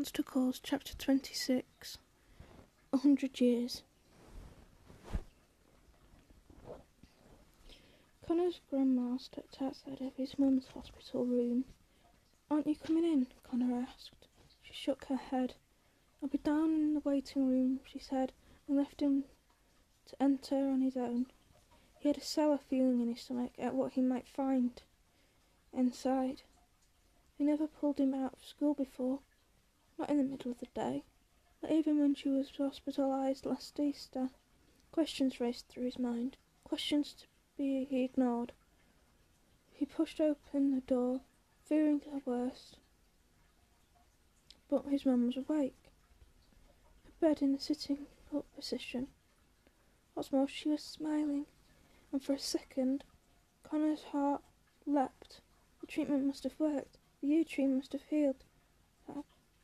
Monster Calls, Chapter 26 A Hundred Years. Conor's grandma stepped outside of his mum's hospital room. Aren't you coming in? Conor asked. She shook her head. I'll be down in the waiting room, she said, and left him to enter on his own. He had a sour feeling in his stomach at what he might find inside. They never pulled him out of school before, not in the middle of the day, not even when she was hospitalized last Easter. Questions raced through his mind, questions to be ignored. He pushed open the door, fearing the worst, but his mum was awake, her bed in the sitting up position. What's more, she was smiling, and for a second, Conor's heart leapt. The treatment must have worked. The yew tree must have healed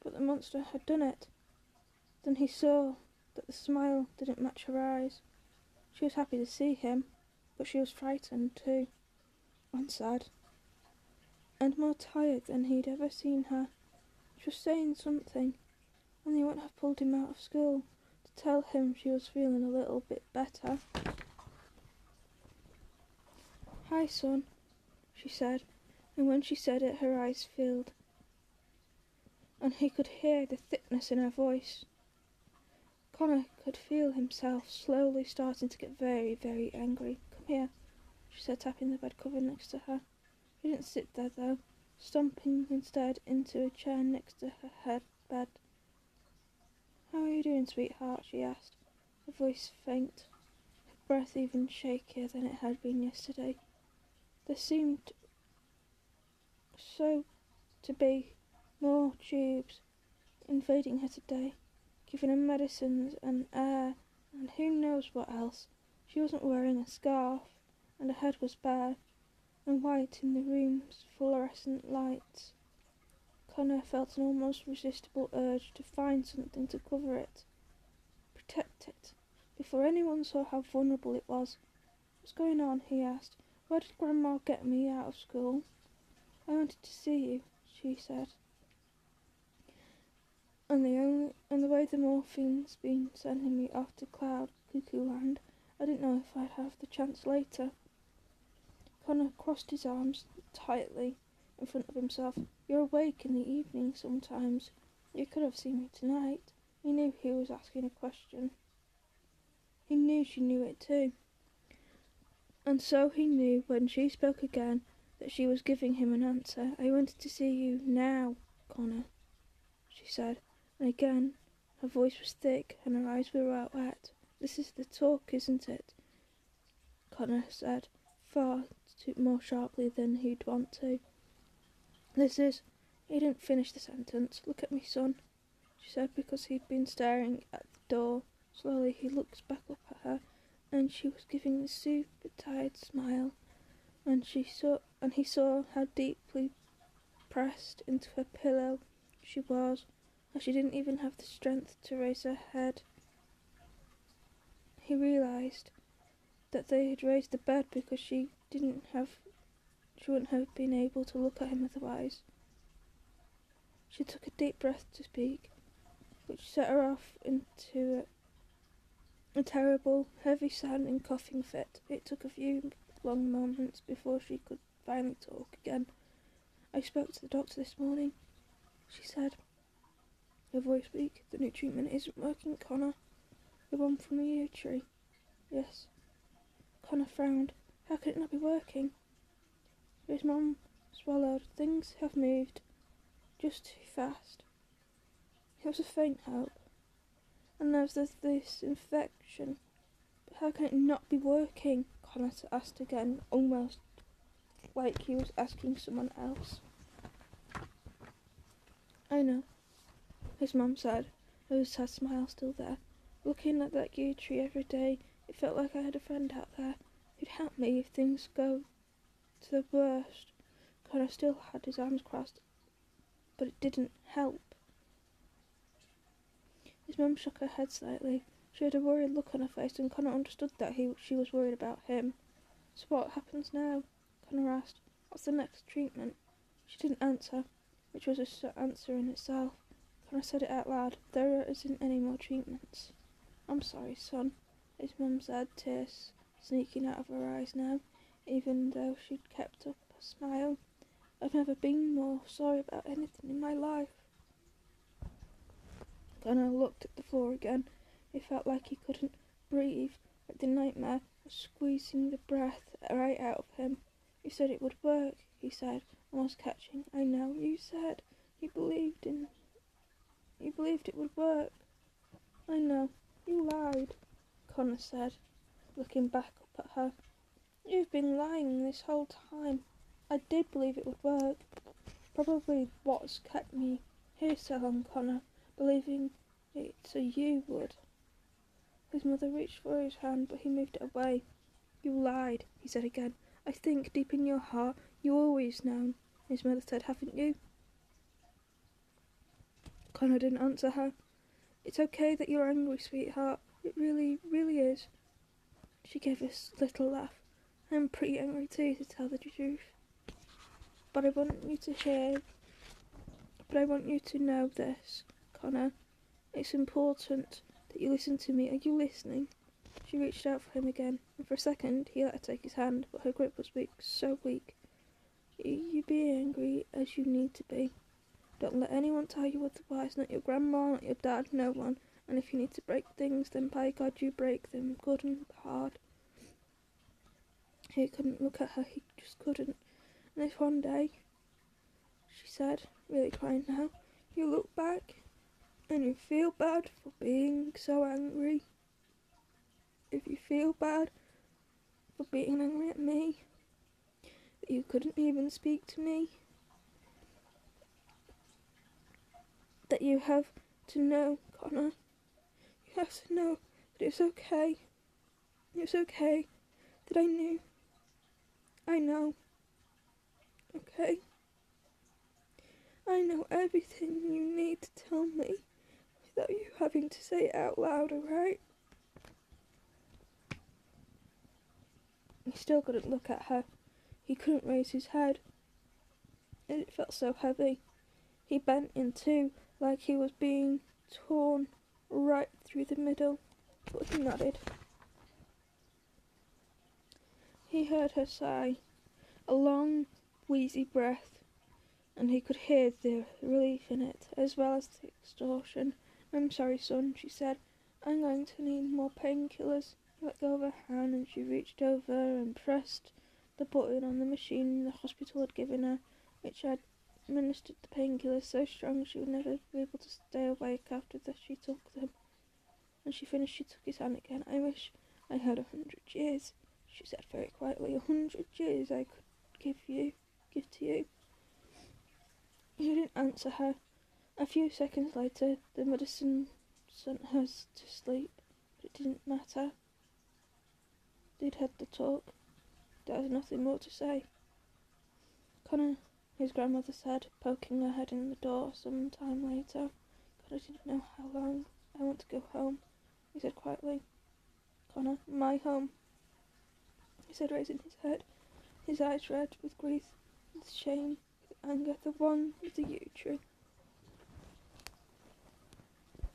but the monster had done it. Then he saw that the smile didn't match her eyes. She was happy to see him, but she was frightened too, and sad, and more tired than he'd ever seen her. She was saying something, and they wouldn't have pulled him out of school to tell him she was feeling a little bit better. Hi, son, she said and when she said it, her eyes filled, and he could hear the thickness in her voice. Conor could feel himself slowly starting to get very, very angry. Come here, she said, tapping the bed cover next to her. He didn't sit there, though, stomping instead into a chair next to her head bed. How are you doing, sweetheart? she asked, her voice faint, her breath even shakier than it had been yesterday. There seemed so to be more tubes invading her today, giving her medicines and air and who knows what else. She wasn't wearing a scarf, and her head was bare and white in the room's fluorescent lights. Conor felt an almost resistible urge to find something to cover it, protect it, before anyone saw how vulnerable it was. What's going on? he asked. Where did Grandma get me out of school? I wanted to see you, she said. And the only and the way the morphine's been sending me off to Cloud Cuckoo Land, I didn't know if I'd have the chance later. Conor crossed his arms tightly in front of himself. You're awake in the evening sometimes. You could have seen me tonight. He knew he was asking a question. He knew she knew it too. And so he knew when she spoke again that she was giving him an answer. I wanted to see you now, Conor, she said, and again her voice was thick and her eyes were wet. This is the talk, isn't it? Conor said, far too more sharply than he'd want to. This is. He didn't finish the sentence. Look at me, son, she said, because he'd been staring at the door. Slowly he looked back up at her, and she was giving the super tired smile and she saw and he saw how deeply pressed into her pillow she was, she didn't even have the strength to raise her head. He realized that they had raised the bed because she didn't have she wouldn't have been able to look at him otherwise. She took a deep breath to speak, which set her off into a, a terrible, heavy sounding coughing fit. It took a few long moments before she could finally talk again. I spoke to the doctor this morning, she said, her voice weak. The new treatment isn't working, Conor. The one from the yew tree. Yes. Conor frowned. How could it not be working? His mum swallowed. Things have moved just too fast. It was a faint hope. And there's this infection. But how can it not be working? Conor asked again, almost like he was asking someone else. I know, his mum said, her sad smile still there. Looking at that yew tree every day, it felt like I had a friend out there who'd help me if things go to the worst. Conor still had his arms crossed, but it didn't help. His mum shook her head slightly. She had a worried look on her face, and Conor understood that he, she was worried about him. So what happens now? Conor asked. What's the next treatment? She didn't answer, which was an answer in itself. Conor said it out loud. There isn't any more treatments. I'm sorry, son, his mum said, tears sneaking out of her eyes now, even though she'd kept up a smile. I've never been more sorry about anything in my life. Conor looked at the floor again. It felt like he couldn't breathe, like the nightmare was squeezing the breath right out of him. You said it would work, he said, almost catching. I know, you said. You believed in. You believed it would work. I know. You lied, Conor said, looking back up at her. You've been lying this whole time. I did believe it would work. Probably what's kept me here so long, Conor, believing it so you would. His mother reached for his hand, but he moved it away. You lied, he said again. I think deep in your heart you always known, his mother said, haven't you? Conor didn't answer her. It's okay that you're angry, sweetheart. It really, really is. She gave a little laugh. I'm pretty angry too, to tell the truth. But I want you to hear, but I want you to know this, Conor. It's important that you listen to me. Are you listening? She reached out for him again, and for a second he let her take his hand, but her grip was weak, so weak. You be angry as you need to be. Don't let anyone tell you otherwise, not your grandma, not your dad, no one. And if you need to break things, then by God you break them, good and hard. He couldn't look at her, he just couldn't. And if one day, she said, really crying now, you look back and you feel bad for being so angry, if you feel bad for being angry at me, that you couldn't even speak to me, that you have to know, Conor, you have to know that it's okay, it's okay that I knew, I know, okay? I know everything you need to tell me without you having to say it out loud, alright? He still couldn't look at her. He couldn't raise his head. And it felt so heavy. He bent in two, like he was being torn right through the middle, but he nodded. He heard her sigh, a long, wheezy breath, and he could hear the relief in it, as well as the exhaustion. I'm sorry, son, she said. I'm going to need more painkillers. He let go of her hand and she reached over and pressed the button on the machine the hospital had given her, which had administered the painkillers so strong she would never be able to stay awake after that she took them. When she finished, she took his hand again. I wish I had a hundred years, she said very quietly. A hundred years I could give you, give to you. He didn't answer her. A few seconds later, the medicine sent her to sleep, but it didn't matter. They'd had the talk. There was nothing more to say. Conor, his grandmother said, poking her head in the door some time later. Conor didn't know how long. I want to go home, he said quietly. Conor, my home, he said, raising his head, his eyes red with grief, with shame, with anger, the one with the yew tree.